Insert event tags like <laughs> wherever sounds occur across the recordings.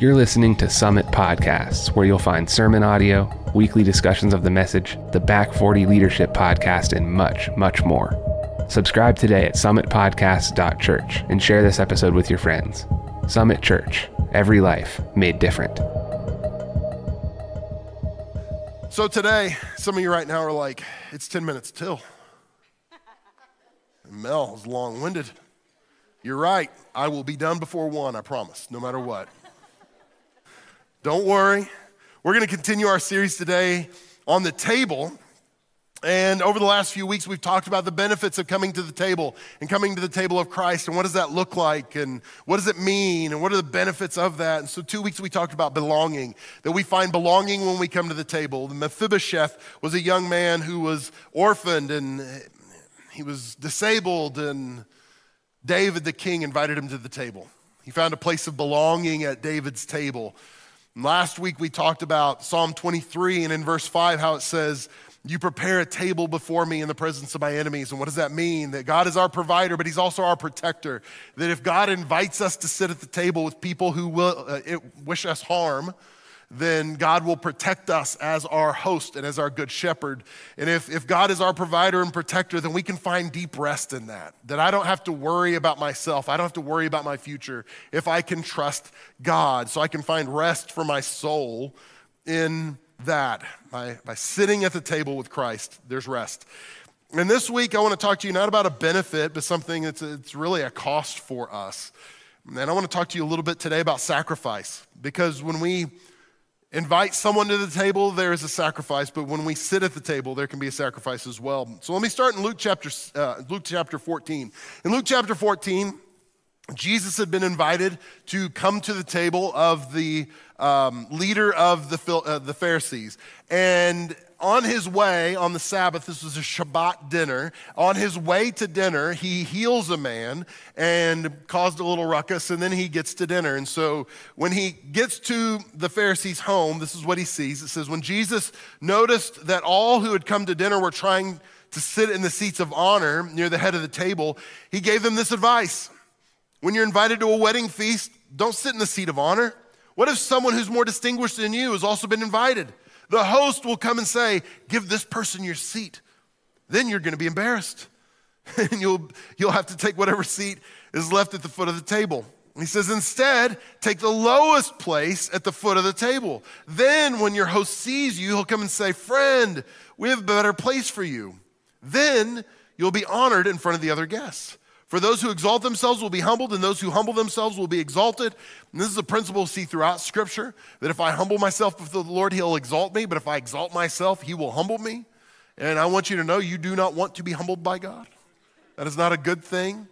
You're listening to Summit Podcasts, where you'll find sermon audio, weekly discussions of the message, the Back 40 Leadership Podcast, and much, much more. Subscribe today at summitpodcast.church and share this episode with your friends. Summit Church, every life made different. So today, some of you right now are like, it's 10 minutes till. <laughs> Mel is long winded. You're right. I will be done before one, I promise, no matter what. Don't worry. We're going to continue our series today on the table. And over the last few weeks, we've talked about the benefits of coming to the table and coming to the table of Christ and what does that look like and what does it mean and what are the benefits of that. And so, two weeks we talked about belonging, that we find belonging when we come to the table. Mephibosheth was a young man who was orphaned and he was disabled, and David the king invited him to the table. He found a place of belonging at David's table. Last week we talked about Psalm 23 and in verse 5 how it says, You prepare a table before me in the presence of my enemies. And what does that mean? That God is our provider, but He's also our protector. That if God invites us to sit at the table with people who will uh, wish us harm, then God will protect us as our host and as our good shepherd. And if, if God is our provider and protector, then we can find deep rest in that. That I don't have to worry about myself, I don't have to worry about my future if I can trust God. So I can find rest for my soul in that. By, by sitting at the table with Christ, there's rest. And this week, I want to talk to you not about a benefit, but something that's it's really a cost for us. And I want to talk to you a little bit today about sacrifice. Because when we invite someone to the table, there is a sacrifice, but when we sit at the table, there can be a sacrifice as well. So let me start in Luke chapter, uh, Luke chapter 14. In Luke chapter 14, Jesus had been invited to come to the table of the um, leader of the, uh, the Pharisees. And on his way on the Sabbath, this was a Shabbat dinner. On his way to dinner, he heals a man and caused a little ruckus, and then he gets to dinner. And so when he gets to the Pharisee's home, this is what he sees. It says, When Jesus noticed that all who had come to dinner were trying to sit in the seats of honor near the head of the table, he gave them this advice When you're invited to a wedding feast, don't sit in the seat of honor. What if someone who's more distinguished than you has also been invited? The host will come and say, Give this person your seat. Then you're going to be embarrassed. <laughs> and you'll, you'll have to take whatever seat is left at the foot of the table. He says, instead, take the lowest place at the foot of the table. Then, when your host sees you, he'll come and say, Friend, we have a better place for you. Then you'll be honored in front of the other guests. For those who exalt themselves will be humbled, and those who humble themselves will be exalted. And this is a principle we see throughout Scripture that if I humble myself before the Lord, He'll exalt me, but if I exalt myself, He will humble me. And I want you to know you do not want to be humbled by God. That is not a good thing.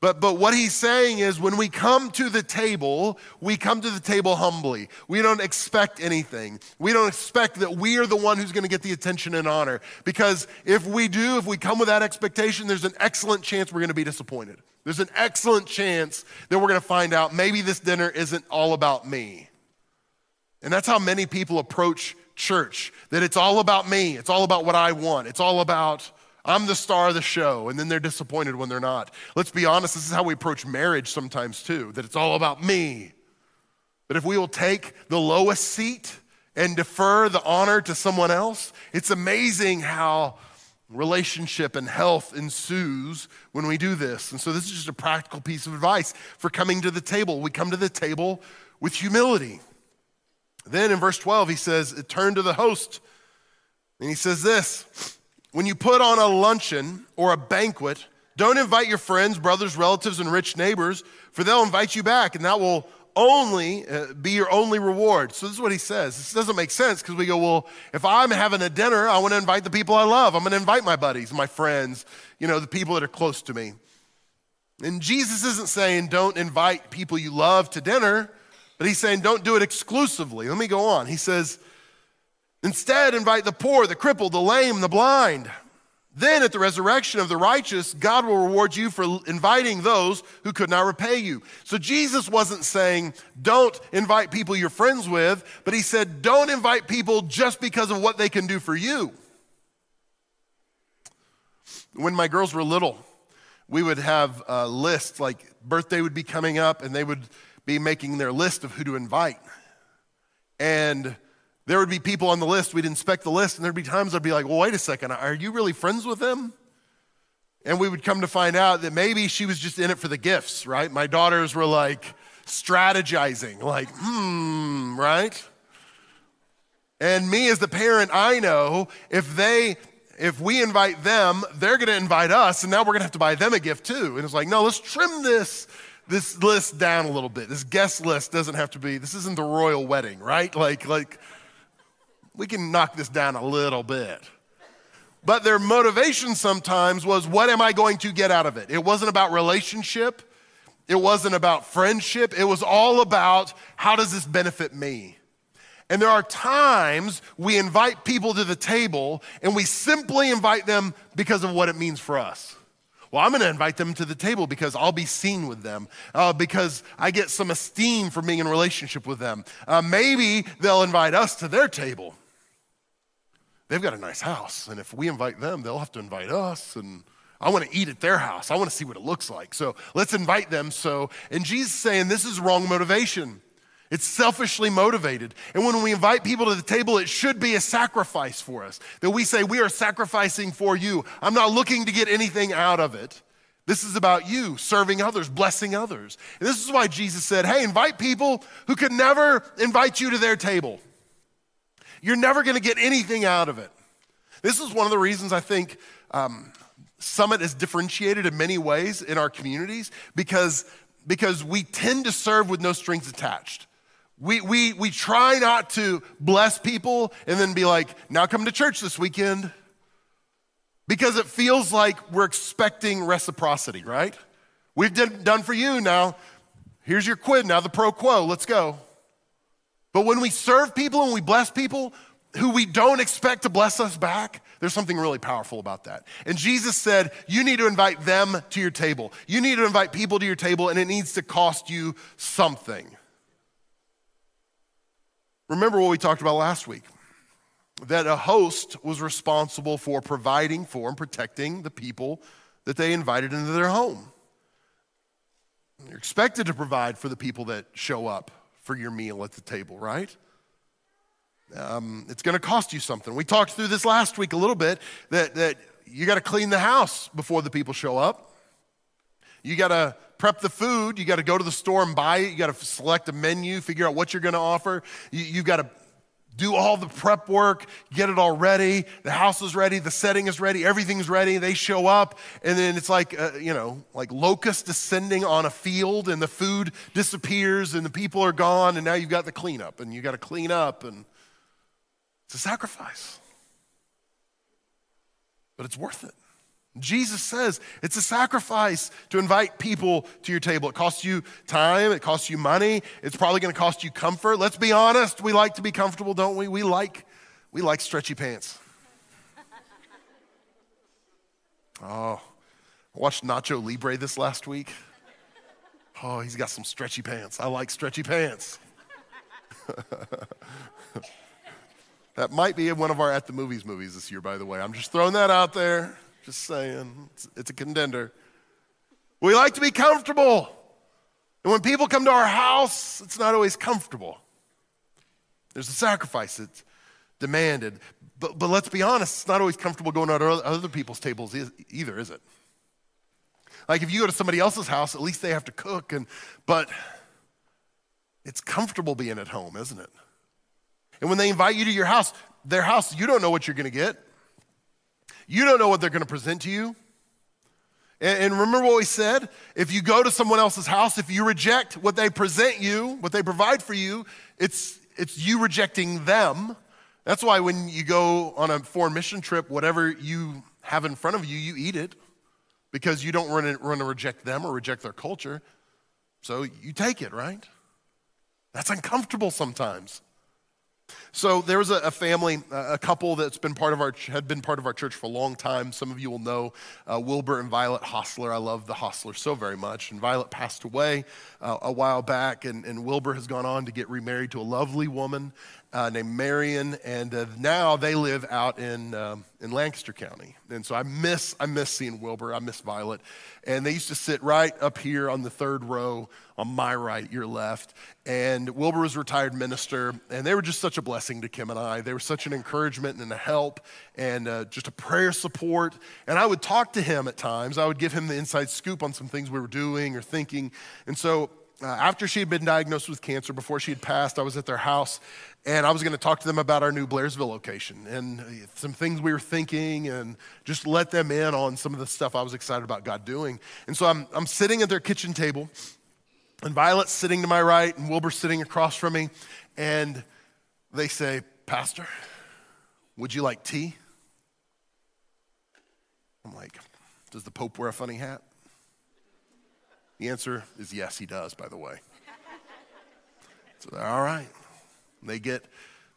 But, but what he's saying is when we come to the table, we come to the table humbly. We don't expect anything. We don't expect that we are the one who's going to get the attention and honor. Because if we do, if we come with that expectation, there's an excellent chance we're going to be disappointed. There's an excellent chance that we're going to find out maybe this dinner isn't all about me. And that's how many people approach church that it's all about me, it's all about what I want, it's all about I'm the star of the show, and then they're disappointed when they're not. Let's be honest, this is how we approach marriage sometimes too, that it's all about me. But if we will take the lowest seat and defer the honor to someone else, it's amazing how relationship and health ensues when we do this. And so, this is just a practical piece of advice for coming to the table. We come to the table with humility. Then in verse 12, he says, Turn to the host. And he says this when you put on a luncheon or a banquet, don't invite your friends, brothers, relatives, and rich neighbors, for they'll invite you back, and that will only uh, be your only reward. So, this is what he says. This doesn't make sense because we go, well, if I'm having a dinner, I want to invite the people I love. I'm going to invite my buddies, my friends, you know, the people that are close to me. And Jesus isn't saying don't invite people you love to dinner, but he's saying don't do it exclusively. Let me go on. He says, Instead, invite the poor, the crippled, the lame, the blind. Then, at the resurrection of the righteous, God will reward you for inviting those who could not repay you. So, Jesus wasn't saying, don't invite people you're friends with, but he said, don't invite people just because of what they can do for you. When my girls were little, we would have a list, like birthday would be coming up, and they would be making their list of who to invite. And there would be people on the list, we'd inspect the list, and there'd be times I'd be like, well, wait a second, are you really friends with them? And we would come to find out that maybe she was just in it for the gifts, right? My daughters were like strategizing, like, hmm, right? And me as the parent, I know if they if we invite them, they're to invite us, and now we're to have to buy them a gift too. And it's like, no, let's trim this this list down a little bit. This guest list doesn't have to be. This isn't the royal wedding, right? Like like we can knock this down a little bit. But their motivation sometimes was, what am I going to get out of it? It wasn't about relationship. It wasn't about friendship. It was all about how does this benefit me? And there are times we invite people to the table and we simply invite them because of what it means for us. Well, I'm going to invite them to the table because I'll be seen with them, uh, because I get some esteem from being in relationship with them. Uh, maybe they'll invite us to their table. They've got a nice house, and if we invite them, they'll have to invite us. And I want to eat at their house. I want to see what it looks like. So let's invite them. So, and Jesus saying this is wrong motivation. It's selfishly motivated. And when we invite people to the table, it should be a sacrifice for us. That we say, We are sacrificing for you. I'm not looking to get anything out of it. This is about you serving others, blessing others. And this is why Jesus said, Hey, invite people who could never invite you to their table. You're never going to get anything out of it. This is one of the reasons I think um, Summit is differentiated in many ways in our communities because, because we tend to serve with no strings attached. We, we, we try not to bless people and then be like, now come to church this weekend. Because it feels like we're expecting reciprocity, right? We've done, done for you now. Here's your quid, now the pro quo, let's go. But when we serve people and we bless people who we don't expect to bless us back, there's something really powerful about that. And Jesus said, You need to invite them to your table. You need to invite people to your table, and it needs to cost you something. Remember what we talked about last week that a host was responsible for providing for and protecting the people that they invited into their home. You're expected to provide for the people that show up for your meal at the table, right? Um, it's going to cost you something. We talked through this last week a little bit that, that you got to clean the house before the people show up. You got to prep the food. You got to go to the store and buy it. You got to select a menu, figure out what you're going to offer. You, you got to do all the prep work, get it all ready. The house is ready, the setting is ready, everything's ready. They show up, and then it's like, uh, you know, like locusts descending on a field, and the food disappears, and the people are gone, and now you've got the cleanup, and you got to clean up, and it's a sacrifice. But it's worth it. Jesus says it's a sacrifice to invite people to your table. It costs you time, it costs you money, it's probably going to cost you comfort. Let's be honest, we like to be comfortable, don't we? We like we like stretchy pants. <laughs> Oh, I watched Nacho Libre this last week. Oh, he's got some stretchy pants. I like stretchy pants. <laughs> that might be one of our at the movies movies this year, by the way. I'm just throwing that out there. Just saying, it's, it's a contender. We like to be comfortable. And when people come to our house, it's not always comfortable. There's a sacrifice that's demanded. But, but let's be honest, it's not always comfortable going out to other people's tables either, is it? Like if you go to somebody else's house, at least they have to cook, and but it's comfortable being at home, isn't it? And when they invite you to your house, their house, you don't know what you're to get. You don't know what they're going to present to you. And, remember what we said? If you go to someone else's house, if you reject what they present you, what they provide for you, it's, it's you rejecting them. That's why when you go on a foreign mission trip, whatever you have in front of you, you eat it because you don't want to, want to reject them or reject their culture. So you take it, right? That's uncomfortable sometimes. So there was a, a, family, a couple that's been part of our had been part of our church for a long time. Some of you will know uh, Wilbur and Violet Hostler. I love the Hostler so very much. And Violet passed away uh, a while back, and, and Wilbur has gone on to get remarried to a lovely woman uh, named Marion, and uh, now they live out in um, in Lancaster County. And so I miss I miss seeing Wilbur. I miss Violet, and they used to sit right up here on the third row on my right, your left. And Wilbur was a retired minister, and they were just such a blessing to Kim and I. They were such an encouragement and a help and uh, just a prayer support. And I would talk to him at times. I would give him the inside scoop on some things we were doing or thinking. And so uh, after she had been diagnosed with cancer, before she had passed, I was at their house and I was going to talk to them about our new Blairsville location and some things we were thinking and just let them in on some of the stuff I was excited about God doing. And so I'm, I'm sitting at their kitchen table, and Violet's sitting to my right, and Wilbur's sitting across from me. And they say, Pastor, would you like tea? I'm like, Does the Pope wear a funny hat? The answer is yes, he does, by the way. So, they're all right. They get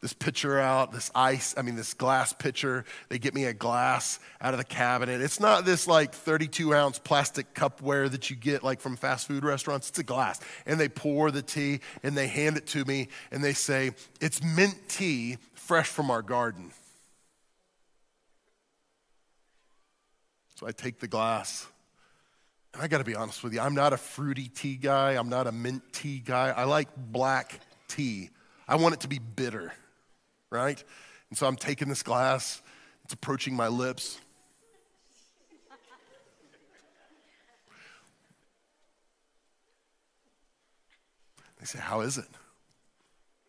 this pitcher out, this ice, I mean, this glass pitcher. They get me a glass out of the cabinet. It's not this like 32 ounce plastic cupware that you get like from fast food restaurants. It's a glass. And they pour the tea and they hand it to me and they say, It's mint tea fresh from our garden. So I take the glass. And I got to be honest with you, I'm not a fruity tea guy. I'm not a mint tea guy. I like black tea. I want it to be bitter, right? And so I'm taking this glass, it's approaching my lips. They say, How is it?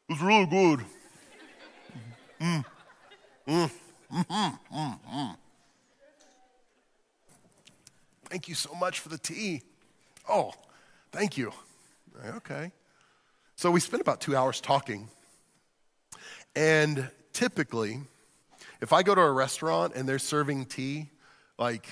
It's really good. <laughs> Mm. Mm. Mm. Mm. Mm. Thank you so much for the tea. Oh, thank you. Okay. So we spent about two hours talking. And typically, if I go to a restaurant and they're serving tea, like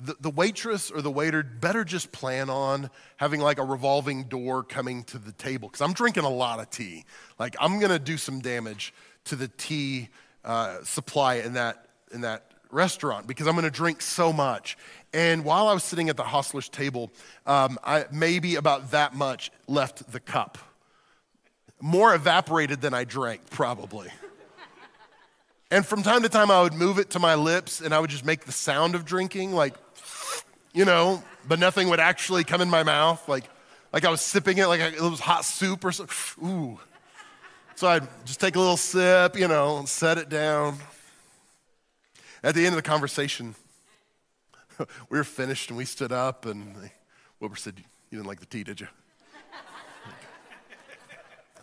the, the waitress or the waiter better just plan on having like a revolving door coming to the table because I'm drinking a lot of tea. Like I'm gonna do some damage to the tea uh, supply in that in that restaurant because I'm gonna drink so much. And while I was sitting at the hostler's table, um, I, maybe about that much left the cup more evaporated than I drank, probably. And from time to time, I would move it to my lips and I would just make the sound of drinking, like, you know, but nothing would actually come in my mouth, like, like I was sipping it like it was hot soup or something. Ooh. So I'd just take a little sip, you know, and set it down. At the end of the conversation, <laughs> we were finished and we stood up, and Wilbur said, You didn't like the tea, did you?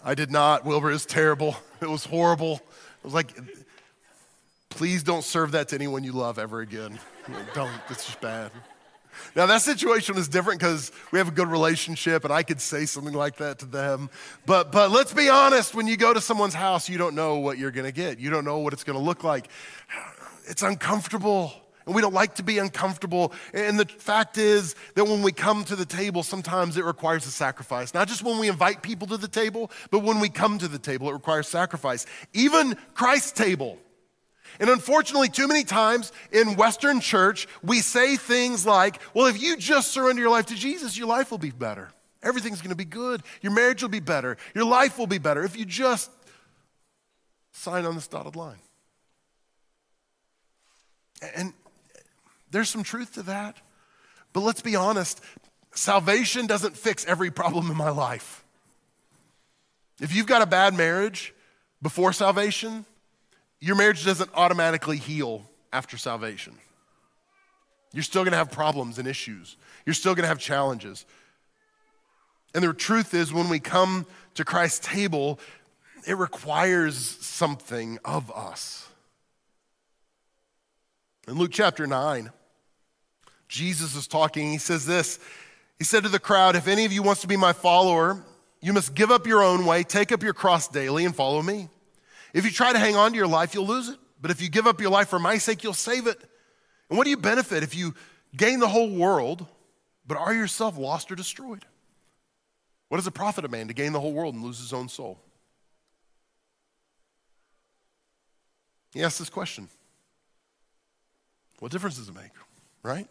I did not. Wilbur, it was terrible. It was horrible. It was like, please don't serve that to anyone you love ever again. Don't, it's just bad. Now, that situation is different because we have a good relationship and I could say something like that to them. But, but let's be honest when you go to someone's house, you don't know what you're going to get. You don't know what it's going to look like. It's uncomfortable and we don't like to be uncomfortable. And the fact is that when we come to the table, sometimes it requires a sacrifice. Not just when we invite people to the table, but when we come to the table, it requires sacrifice. Even Christ's table. And unfortunately, too many times in Western church, we say things like, well, if you just surrender your life to Jesus, your life will be better. Everything's gonna be good. Your marriage will be better. Your life will be better if you just sign on this dotted line. And there's some truth to that. But let's be honest salvation doesn't fix every problem in my life. If you've got a bad marriage before salvation, your marriage doesn't automatically heal after salvation. You're still gonna have problems and issues, you're still gonna have challenges. And the truth is, when we come to Christ's table, it requires something of us. In Luke chapter 9, Jesus is talking. He says this He said to the crowd, If any of you wants to be my follower, you must give up your own way, take up your cross daily, and follow me. If you try to hang on to your life, you'll lose it. But if you give up your life for my sake, you'll save it. And what do you benefit if you gain the whole world, but are yourself lost or destroyed? What does it profit a man to gain the whole world and lose his own soul? He asks this question What difference does it make, right?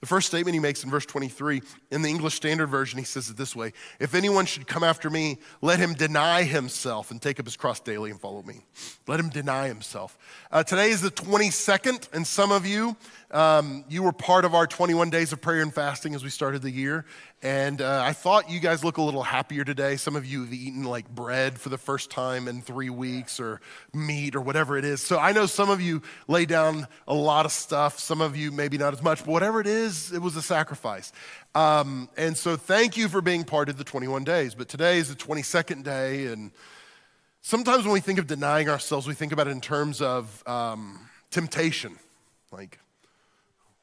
The first statement he makes in verse 23, in the English Standard Version, he says it this way If anyone should come after me, let him deny himself and take up his cross daily and follow me. Let him deny himself. Uh, today is the 22nd, and some of you, um, you were part of our 21 days of prayer and fasting as we started the year. And uh, I thought you guys look a little happier today. Some of you have eaten like bread for the first time in three weeks or meat or whatever it is. So I know some of you lay down a lot of stuff. Some of you maybe not as much, but whatever it is, it was a sacrifice. Um, and so thank you for being part of the 21 days. But today is the 22nd day. And sometimes when we think of denying ourselves, we think about it in terms of um, temptation. Like,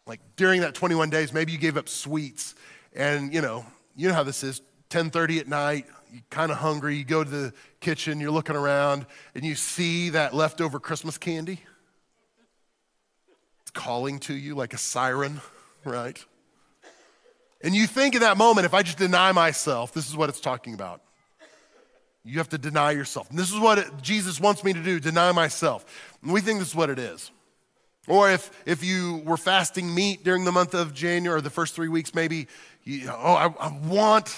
like during that 21 days, maybe you gave up sweets and you know, you know how this is 10:30 at night, you're kind of hungry, you go to the kitchen, you're looking around, and you see that leftover Christmas candy. It's calling to you like a siren, right? And you think in that moment, if I just deny myself, this is what it's talking about. You have to deny yourself. And this is what it, Jesus wants me to do deny myself. And we think this is what it is. Or if, if you were fasting meat during the month of January or the first three weeks, maybe, you, oh, I, I, want,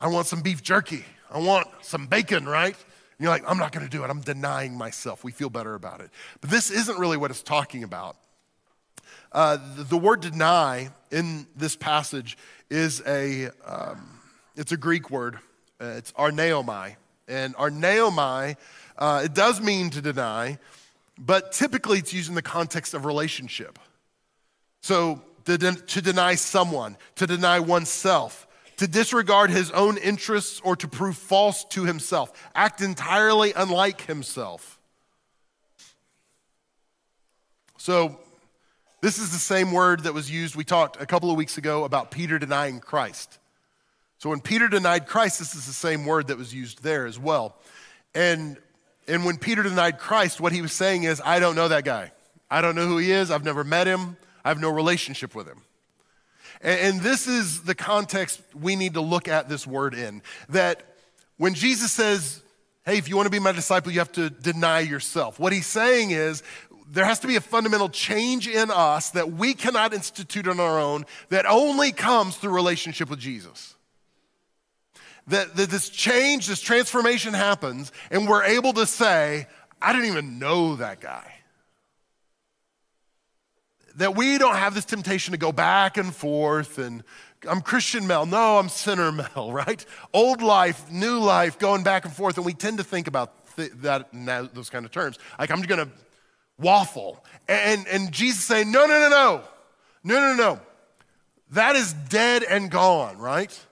I want some beef jerky. I want some bacon, right? And you're like, I'm not going to do it. I'm denying myself. We feel better about it. But this isn't really what it's talking about. Uh, the, the, word deny in this passage is a, um, it's a Greek word. Uh, it's arneomai. And arneomai, uh, it does mean to deny, but typically it's used in the context of relationship. So, to, to deny someone, to deny oneself, to disregard his own interests or to prove false to himself, act entirely unlike himself. So, this is the same word that was used, we talked a couple of weeks ago about Peter denying Christ. So, when Peter denied Christ, this is the same word that was used there as well. And and when Peter denied Christ, what he was saying is, I don't know that guy. I don't know who he is. I've never met him. I have no relationship with him. And, this is the context we need to look at this word in. That when Jesus says, Hey, if you want to be my disciple, you have to deny yourself. What he's saying is, there has to be a fundamental change in us that we cannot institute on our own that only comes through relationship with Jesus that, that this change, this transformation happens, and we're able to say, I didn't even know that guy. That we don't have this temptation to go back and forth and I'm Christian Mel. No, I'm sinner Mel, <laughs> right? Old life, new life, going back and forth. And we tend to think about th- that, that, those kind of terms. Like, I'm going to waffle. And, and Jesus saying, no, no, no, no. No, no, no. That is dead and gone, right?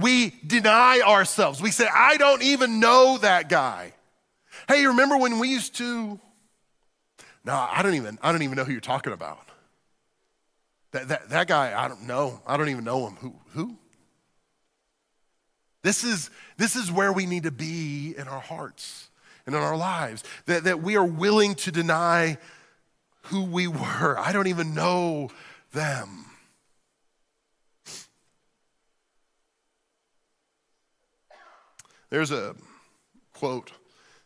We deny ourselves. We say, I don't even know that guy. Hey, remember when we used to? No, I don't even, I don't even know who you're talking about. That, that, that guy, I don't know. I don't even know him. Who? Who? This is, this is where we need to be in our hearts and in our lives. That, that we are willing to deny who we were. I don't even know them. There's a quote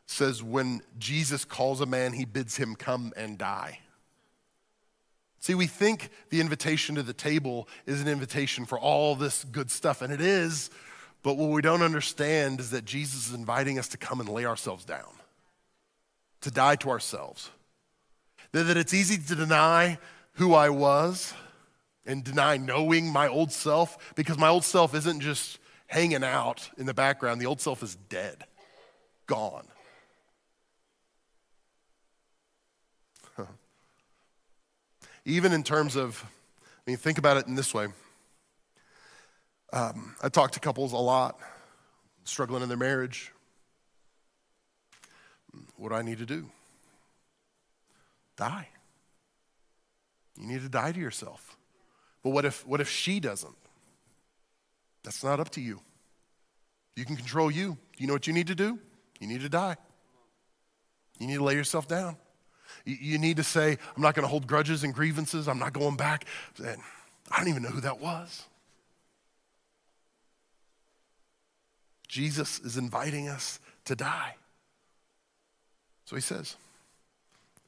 says when Jesus calls a man, he bids him come and die. See, we think the invitation to the table is an invitation for all this good stuff, and it is, but what we don't understand is that Jesus is inviting us to come and lay ourselves down, to die to ourselves. That it's easy to deny who I was and deny knowing my old self because my old self isn't just hanging out in the background. The old self is dead, gone. <laughs> Even in terms of, I mean, think about it in this way. Um, I talk to couples a lot, struggling in their marriage. What do I need to do? Die. You need to die to yourself. But what if, what if she doesn't? That's not up to you. You can control you. You know what you need to do? You need to die. You need to lay yourself down. You need to say, I'm not going to hold grudges and grievances. I'm not going back. And I don't even know who that was. Jesus is inviting us to die. So he says,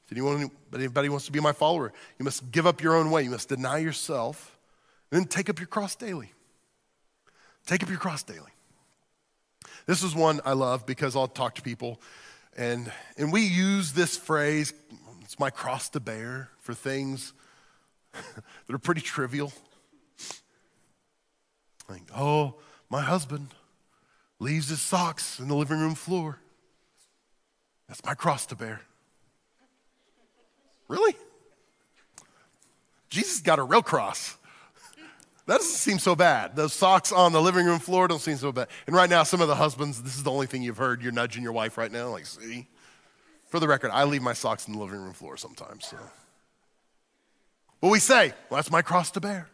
if anyone, anybody wants to be my follower, you must give up your own way. You must deny yourself and then take up your cross daily. Take up your cross daily. This is one I love because I'll talk to people and, and we use this phrase, it's my cross to bear, for things <laughs> that are pretty trivial. Like, oh, my husband leaves his socks in the living room floor. That's my cross to bear. Really? Jesus got a real cross. That doesn't seem so bad. Those socks on the living room floor don't seem so bad. And right now, some of the husbands, this is the only thing you've heard. You're nudging your wife right now, like, see? For the record, I leave my socks in the living room floor sometimes. So. But we say, well, that's my cross to bear.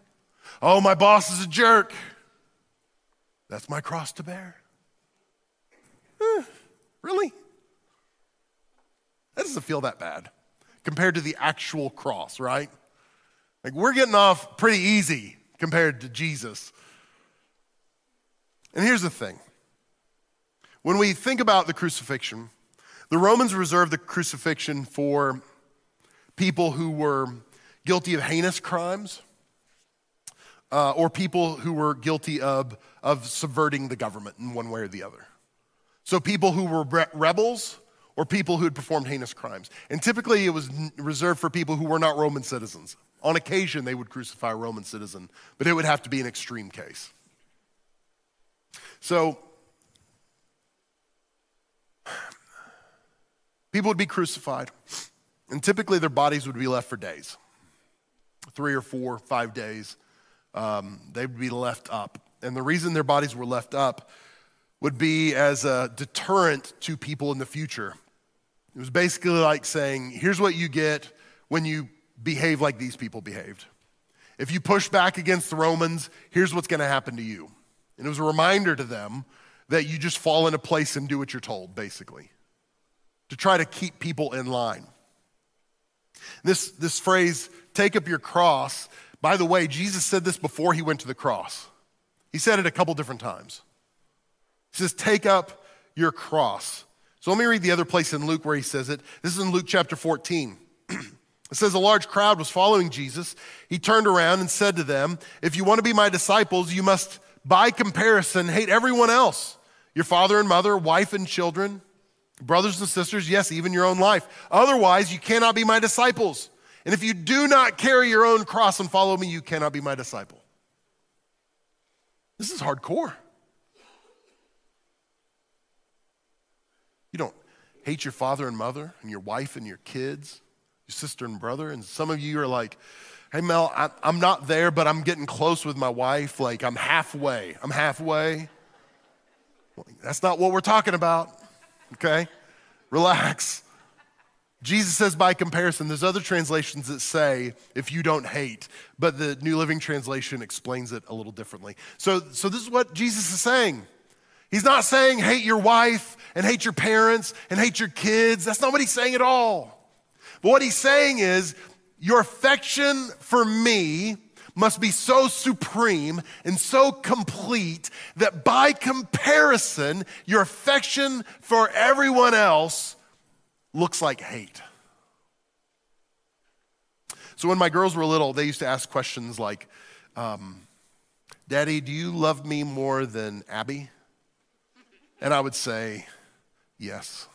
Oh, my boss is a jerk. That's my cross to bear. Eh, really? That doesn't feel that bad compared to the actual cross, right? Like we're getting off pretty easy compared to Jesus. And here's the thing when we think about the crucifixion, the Romans reserved the crucifixion for people who were guilty of heinous crimes uh, or people who were guilty of, of subverting the government in one way or the other. So, people who were rebels or people who had performed heinous crimes. And typically, it was reserved for people who were not Roman citizens. On occasion, they would crucify a Roman citizen, but it would have to be an extreme case. So, people would be crucified, and typically their bodies would be left for days three or four, five days. Um, they would be left up. And the reason their bodies were left up would be as a deterrent to people in the future. It was basically like saying, here's what you get when you behave like these people behaved. If you push back against the Romans, here's what's going to happen to you. And it was a reminder to them that you just fall into place and do what you're told, basically, to try to keep people in line. This, this phrase, take up your cross, by the way, Jesus said this before he went to the cross. He said it a couple different times. He says, take up your cross. So let me read the other place in Luke where he says it. This is in Luke chapter 14. It says a large crowd was following Jesus. He turned around and said to them, If you want to be my disciples, you must, by comparison, hate everyone else your father and mother, wife and children, brothers and sisters, yes, even your own life. Otherwise, you cannot be my disciples. And if you do not carry your own cross and follow me, you cannot be my disciple. This is hardcore. You don't hate your father and mother and your wife and your kids sister and brother. And some of you are like, hey, Mel, I, am not there, but I'm getting close with my wife. Like, I'm halfway. I'm halfway. Well, that's not what we're talking about, okay? Relax. Jesus says by comparison, there's other translations that say if you don't hate, but the New Living Translation explains it a little differently. So, so this is what Jesus is saying. He's not saying hate your wife and hate your parents and hate your kids. That's not what he's saying at all. But what he's saying is, your affection for me must be so supreme and so complete that by comparison, your affection for everyone else looks like hate. So when my girls were little, they used to ask questions like, um, Daddy, do you love me more than Abby? And I would say, Yes.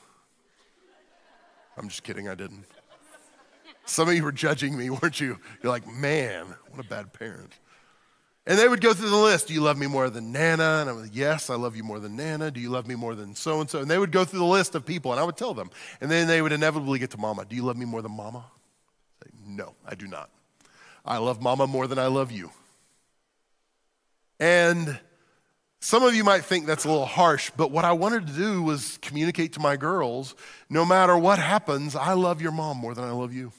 I'm just kidding, I didn't. Some of you were judging me, <laughs> weren't you? You're like, man, what a bad parent. And they would go through the list. Do you love me more than Nana? And I was, like, yes, I love you more than Nana. Do you love me more than so and so? And they would go through the list of people, and I would tell them. And then they would inevitably get to Mama. Do you love me more than Mama? Say, no, I do not. I love Mama more than I love you. And some of you might think that's a little harsh, but what I wanted to do was communicate to my girls no matter what happens, I love your mom more than I love you.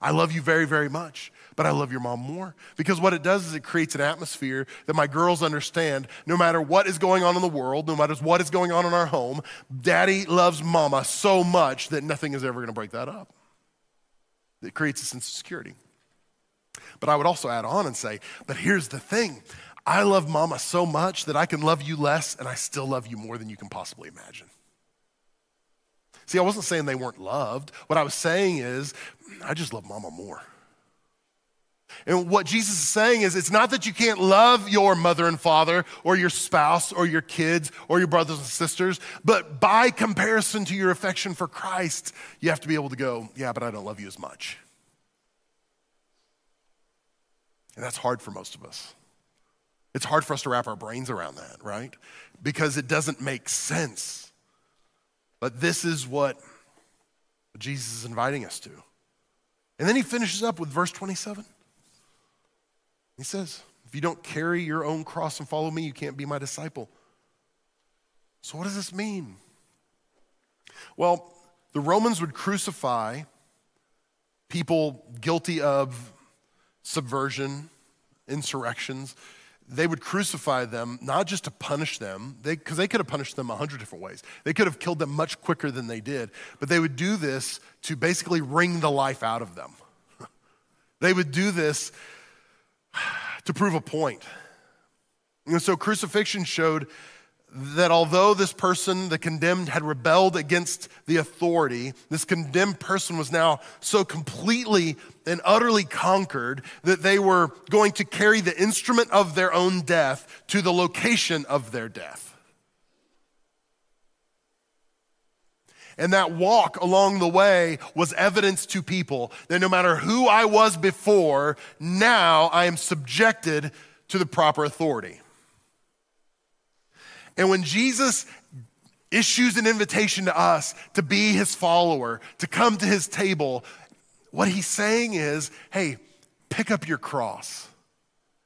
I love you very, very much, but I love your mom more. Because what it does is it creates an atmosphere that my girls understand no matter what is going on in the world, no matter what is going on in our home, daddy loves mama so much that nothing is ever going to break that up. It creates a sense of security. But I would also add on and say, but here's the thing I love mama so much that I can love you less and I still love you more than you can possibly imagine. See, I wasn't saying they weren't loved. What I was saying is, I just love mama more. And what Jesus is saying is, it's not that you can't love your mother and father or your spouse or your kids or your brothers and sisters, but by comparison to your affection for Christ, you have to be able to go, yeah, but I don't love you as much. And that's hard for most of us. It's hard for us to wrap our brains around that, right? Because it doesn't make sense. But this is what Jesus is inviting us to. And then he finishes up with verse 27. He says, If you don't carry your own cross and follow me, you can't be my disciple. So, what does this mean? Well, the Romans would crucify people guilty of subversion, insurrections. They would crucify them not just to punish them, because they, they, could have punished them a hundred different ways. They could have killed them much quicker than they did, but they would do this to basically wring the life out of them. <laughs> they would do this <sighs> to prove a point. And so crucifixion showed that although this person, the condemned, had rebelled against the authority, this condemned person was now so completely and utterly conquered that they were going to carry the instrument of their own death to the location of their death. And that walk along the way was evidence to people that no matter who I was before, now I am subjected to the proper authority. And when Jesus issues an invitation to us to be his follower, to come to his table, what he's saying is hey, pick up your cross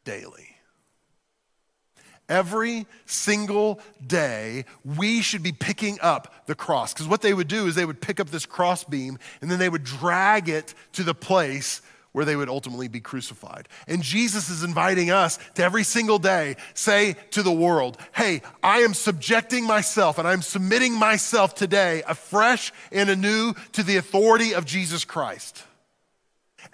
daily. Every single day, we should be picking up the cross. Because what they would do is they would pick up this cross beam and then they would drag it to the place where they would ultimately be crucified. And Jesus is inviting us to every single day say to the world, hey, I am subjecting myself and I'm submitting myself today afresh and anew to the authority of Jesus Christ.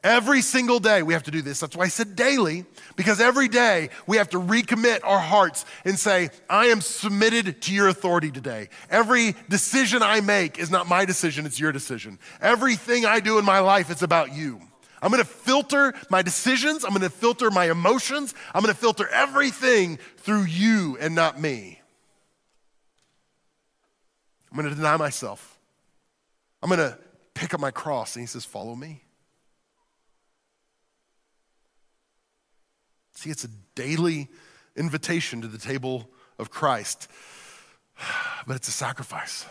Every single day we have to do this. That's why I said daily, because every day we have to recommit our hearts and say, I am submitted to your authority today. Every decision I make is not my decision, it's your decision. Everything I do in my life, is about you. I'm gonna filter my decisions, I'm gonna filter my emotions, I'm gonna filter everything through you and not me. I'm gonna deny myself. I'm gonna pick up my cross. And he says, Follow me. See, it's a daily invitation to the table of Christ, but it's a sacrifice.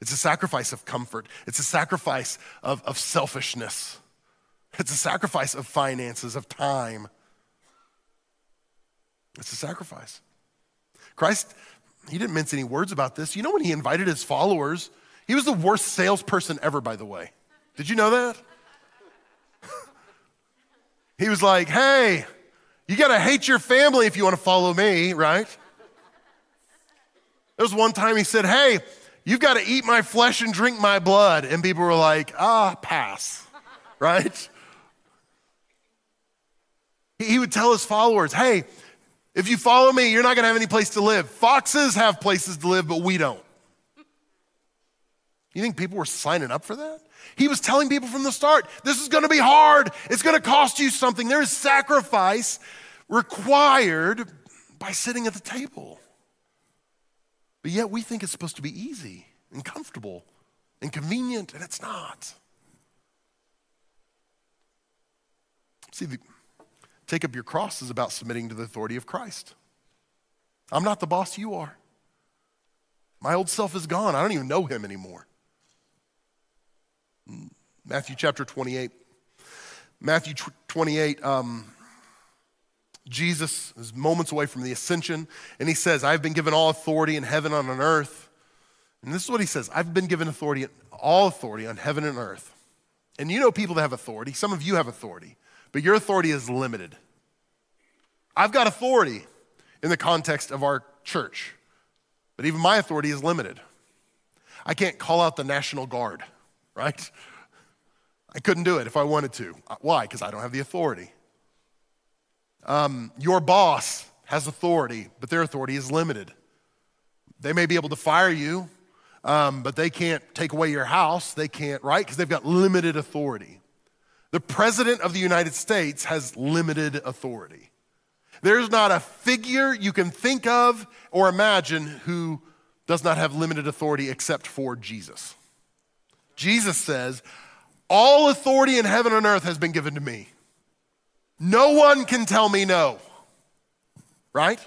It's a sacrifice of comfort, it's a sacrifice of, of selfishness. It's a sacrifice of finances, of time. It's a sacrifice. Christ, he didn't mince any words about this. You know, when he invited his followers, he was the worst salesperson ever, by the way. Did you know that? <laughs> he was like, hey, you got to hate your family if you want to follow me, right? There was one time he said, hey, you've got to eat my flesh and drink my blood. And people were like, ah, pass, <laughs> right? He would tell his followers, hey, if you follow me, you're not going to have any place to live. Foxes have places to live, but we don't. You think people were signing up for that? He was telling people from the start, this is going to be hard. It's going to cost you something. There is sacrifice required by sitting at the table. But yet we think it's supposed to be easy and comfortable and convenient, and it's not. See, the, Take up your cross is about submitting to the authority of Christ. I'm not the boss, you are. My old self is gone. I don't even know him anymore. Matthew chapter 28. Matthew 28, um, Jesus is moments away from the ascension, and he says, I've been given all authority in heaven and on earth. And this is what he says I've been given authority, all authority on heaven and earth. And you know people that have authority. Some of you have authority but your authority is limited. I've got authority in the context of our church, but even my authority is limited. I can't call out the National Guard, right? I couldn't do it if I wanted to. Why? Because I don't have the authority. Um, your boss has authority, but their authority is limited. They may be able to fire you, um, but they can't take away your house. They can't, right? Because they've got limited authority. The President of the United States has limited authority. There's not a figure you can think of or imagine who does not have limited authority except for Jesus. Jesus says, All authority in heaven and earth has been given to me. No one can tell me no, right?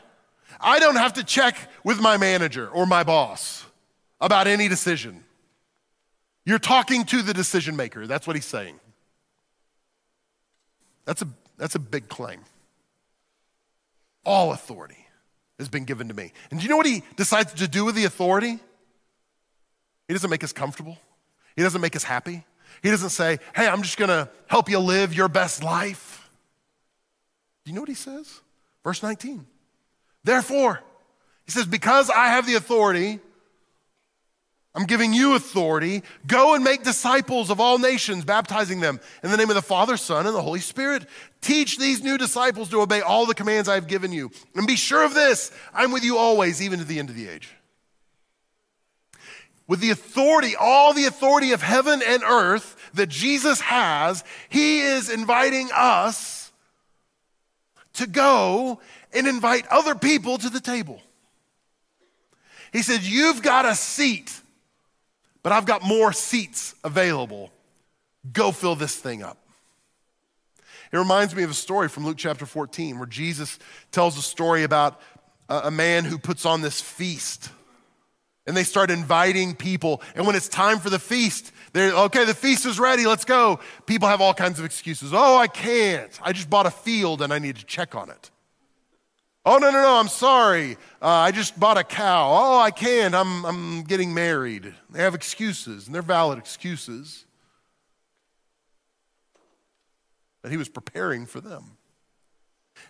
I don't have to check with my manager or my boss about any decision. You're talking to the decision maker. That's what he's saying. That's a, that's a big claim. All authority has been given to me. And do you know what he decides to do with the authority? He doesn't make us comfortable, he doesn't make us happy. He doesn't say, hey, I'm just gonna help you live your best life. Do you know what he says? Verse 19. Therefore, he says, because I have the authority, I'm giving you authority. Go and make disciples of all nations, baptizing them in the name of the Father, Son, and the Holy Spirit. Teach these new disciples to obey all the commands I have given you. And be sure of this I'm with you always, even to the end of the age. With the authority, all the authority of heaven and earth that Jesus has, he is inviting us to go and invite other people to the table. He said, You've got a seat but I've got more seats available. Go fill this thing up. It reminds me of a story from Luke chapter 14 where Jesus tells a story about a man who puts on this feast. And they start inviting people. And when it's time for the feast, they're okay, the feast is ready, let's go. People have all kinds of excuses. Oh, I can't. I just bought a field and I need to check on it. Oh, no, no, no, I'm sorry. Uh, I just bought a cow. Oh, I can't. I'm, I'm getting married. They have excuses, and they're valid excuses. But he was preparing for them.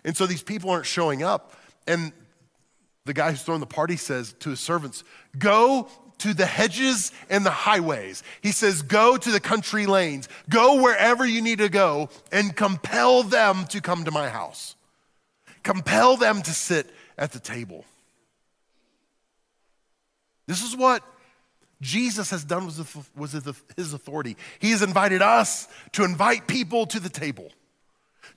And so these people aren't showing up. And the guy who's throwing the party says to his servants, Go to the hedges and the highways. He says, Go to the country lanes. Go wherever you need to go and compel them to come to my house. Compel them to sit at the table. This is what Jesus has done with his authority. He has invited us to invite people to the table,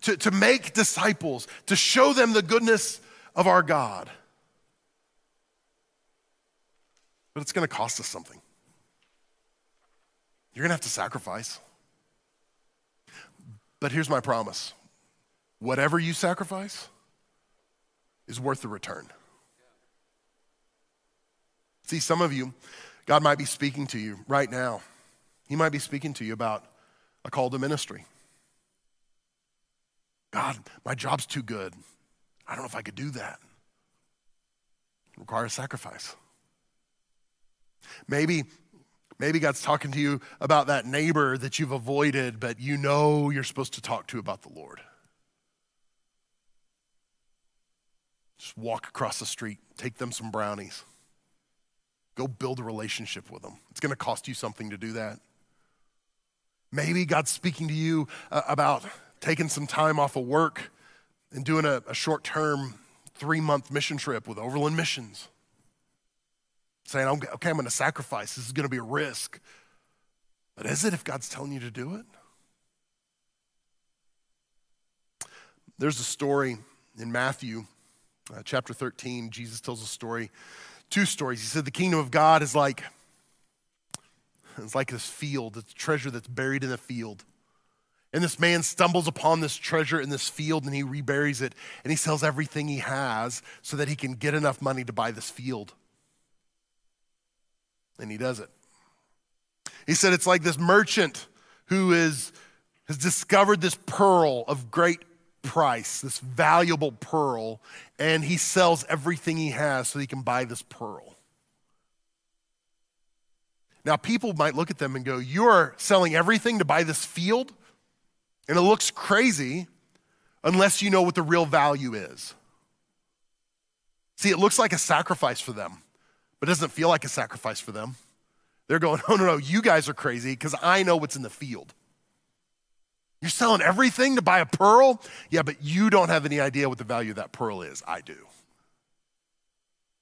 to, to make disciples, to show them the goodness of our God. But it's going to cost us something. You're going to have to sacrifice. But here's my promise whatever you sacrifice, is worth the return. See, some of you, God might be speaking to you right now. He might be speaking to you about a call to ministry. God, my job's too good. I don't know if I could do that. It requires sacrifice. Maybe, maybe God's talking to you about that neighbor that you've avoided, but you know you're supposed to talk to about the Lord. Just walk across the street, take them some brownies. Go build a relationship with them. It's going to cost you something to do that. Maybe God's speaking to you uh, about taking some time off of work and doing a, a short term, three month mission trip with Overland Missions. Saying, okay, I'm going to sacrifice. This is going to be a risk. But is it if God's telling you to do it? There's a story in Matthew uh, chapter 13, Jesus tells a story, two stories. He said, The kingdom of God is like, it's like this field, it's treasure that's buried in a field. And this man stumbles upon this treasure in this field and he reburies it and he sells everything he has so that he can get enough money to buy this field. And he does it. He said it's like this merchant who is, has discovered this pearl of great price, this valuable pearl, and he sells everything he has so he can buy this pearl. Now, people might look at them and go, You're selling everything to buy this field? And it looks crazy unless you know what the real value is. See, it looks like a sacrifice for them, but it doesn't feel like a sacrifice for them. They're going, Oh, no, no, you guys are crazy because I know what's in the field. You're selling everything to buy a pearl? Yeah, but you don't have any idea what the value of that pearl is. I do.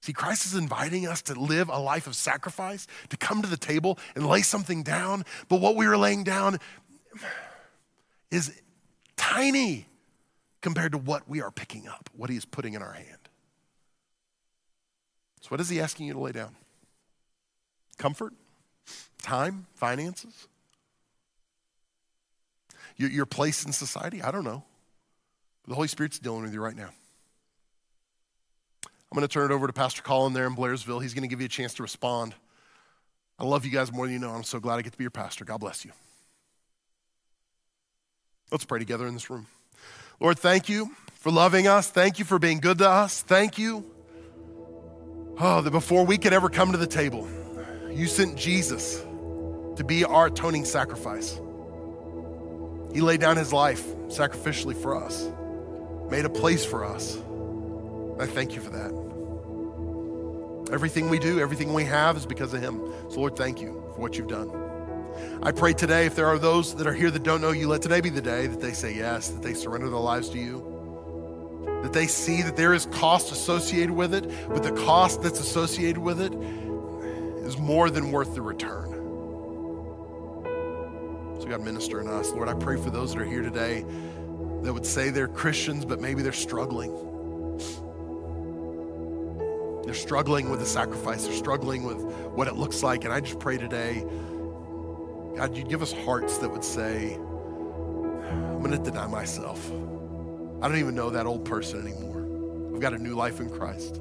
See, Christ is inviting us to live a life of sacrifice, to come to the table and lay something down. But what we are laying down is tiny compared to what we are picking up, what He is putting in our hand. So, what is He asking you to lay down? Comfort? Time? Finances? Your, your place in society? I don't know. The Holy Spirit's dealing with you right now. I'm going to turn it over to Pastor Colin there in Blairsville. He's going to give you a chance to respond. I love you guys more than you know. I'm so glad I get to be your pastor. God bless you. Let's pray together in this room. Lord, thank you for loving us. Thank you for being good to us. Thank you. Oh, that before we could ever come to the table, you sent Jesus to be our atoning sacrifice. He laid down his life sacrificially for us, made a place for us. I thank you for that. Everything we do, everything we have is because of him. So, Lord, thank you for what you've done. I pray today, if there are those that are here that don't know you, let today be the day that they say yes, that they surrender their lives to you, that they see that there is cost associated with it, but the cost that's associated with it is more than worth the return. God, minister in us. Lord, I pray for those that are here today that would say they're Christians, but maybe they're struggling. They're struggling with the sacrifice, they're struggling with what it looks like. And I just pray today God, you'd give us hearts that would say, I'm going to deny myself. I don't even know that old person anymore. I've got a new life in Christ.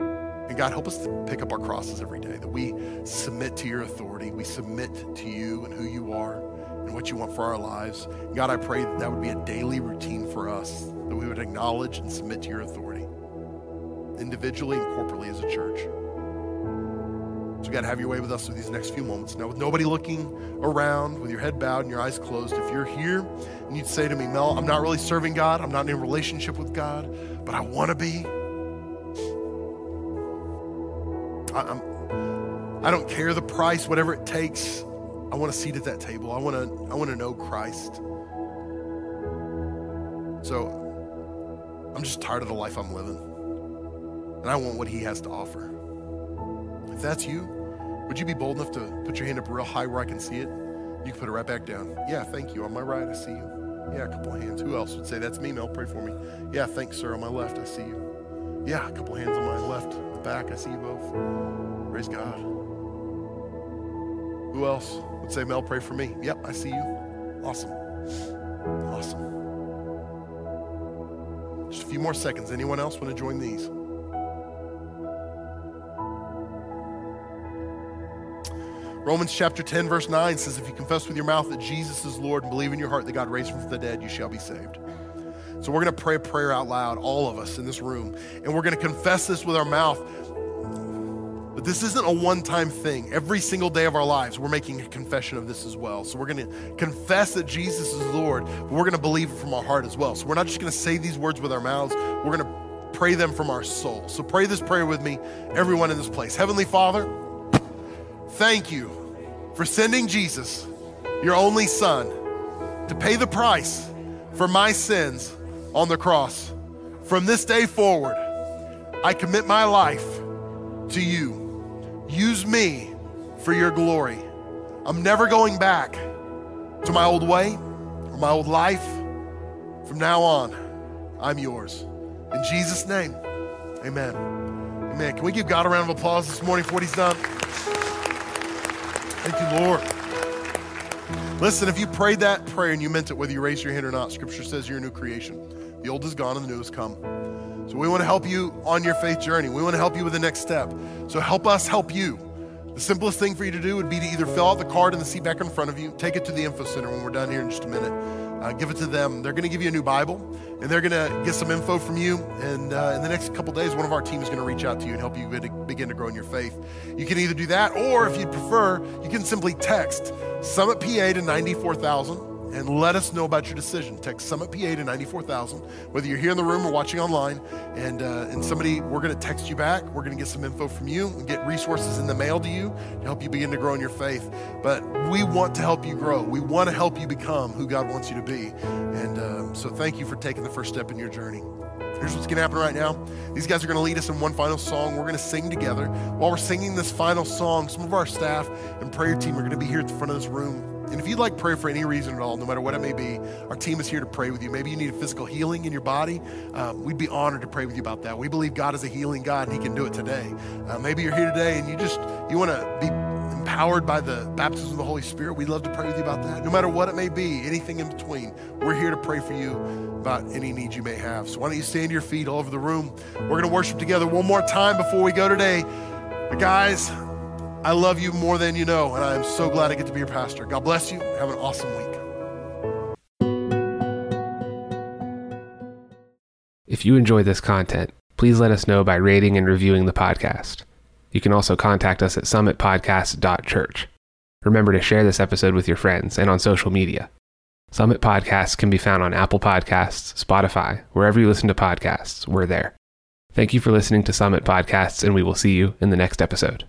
And God, help us to pick up our crosses every day, that we submit to your authority, we submit to you and who you are and what you want for our lives. God, I pray that that would be a daily routine for us, that we would acknowledge and submit to your authority, individually and corporately as a church. So, God, have your way with us through these next few moments. Now, with nobody looking around, with your head bowed and your eyes closed, if you're here and you'd say to me, Mel, I'm not really serving God, I'm not in a relationship with God, but I want to be. I, I'm, I don't care the price, whatever it takes. I want a seat at that table. I want to, I want to know Christ. So I'm just tired of the life I'm living. And I want what he has to offer. If that's you, would you be bold enough to put your hand up real high where I can see it? You can put it right back down. Yeah, thank you. On my right, I see you. Yeah, a couple of hands. Who else would say, That's me, Mel, pray for me? Yeah, thanks, sir. On my left, I see you. Yeah, a couple of hands on my left, the back, I see you both. Praise God. Who else would say, Mel, pray for me? Yep, I see you. Awesome. Awesome. Just a few more seconds. Anyone else want to join these? Romans chapter 10, verse 9 says, If you confess with your mouth that Jesus is Lord and believe in your heart that God raised him from the dead, you shall be saved. So we're going to pray a prayer out loud, all of us in this room, and we're going to confess this with our mouth. But this isn't a one time thing. Every single day of our lives, we're making a confession of this as well. So we're going to confess that Jesus is Lord, but we're going to believe it from our heart as well. So we're not just going to say these words with our mouths, we're going to pray them from our soul. So pray this prayer with me, everyone in this place. Heavenly Father, thank you for sending Jesus, your only Son, to pay the price for my sins on the cross. From this day forward, I commit my life to you. Use me for your glory. I'm never going back to my old way or my old life. From now on, I'm yours. In Jesus' name, amen. Amen. Can we give God a round of applause this morning for what he's done? Thank you, Lord. Listen, if you prayed that prayer and you meant it, whether you raised your hand or not, Scripture says you're a new creation. The old is gone and the new has come. So we want to help you on your faith journey. We want to help you with the next step. So help us help you. The simplest thing for you to do would be to either fill out the card in the seat back in front of you, take it to the info center when we're done here in just a minute. Uh, give it to them. They're going to give you a new Bible, and they're going to get some info from you. And uh, in the next couple days, one of our team is going to reach out to you and help you begin to grow in your faith. You can either do that, or if you prefer, you can simply text Summit PA to 94000 and let us know about your decision. Text Summit PA to 94000, whether you're here in the room or watching online. And, uh, and somebody, we're going to text you back. We're going to get some info from you and get resources in the mail to you to help you begin to grow in your faith. But we want to help you grow. We want to help you become who God wants you to be. And uh, so thank you for taking the first step in your journey. Here's what's going to happen right now. These guys are going to lead us in one final song. We're going to sing together. While we're singing this final song, some of our staff and prayer team are going to be here at the front of this room. And if you'd like prayer for any reason at all, no matter what it may be, our team is here to pray with you. Maybe you need a physical healing in your body. Um, we'd be honored to pray with you about that. We believe God is a healing God and He can do it today. Uh, maybe you're here today and you just you want to be empowered by the baptism of the Holy Spirit, we'd love to pray with you about that. No matter what it may be, anything in between, we're here to pray for you about any needs you may have. So why don't you stand your feet all over the room? We're going to worship together one more time before we go today. But guys, I love you more than you know, and I am so glad I get to be your pastor. God bless you. Have an awesome week. If you enjoy this content, please let us know by rating and reviewing the podcast. You can also contact us at summitpodcast.church. Remember to share this episode with your friends and on social media. Summit Podcasts can be found on Apple Podcasts, Spotify, wherever you listen to podcasts, we're there. Thank you for listening to Summit Podcasts, and we will see you in the next episode.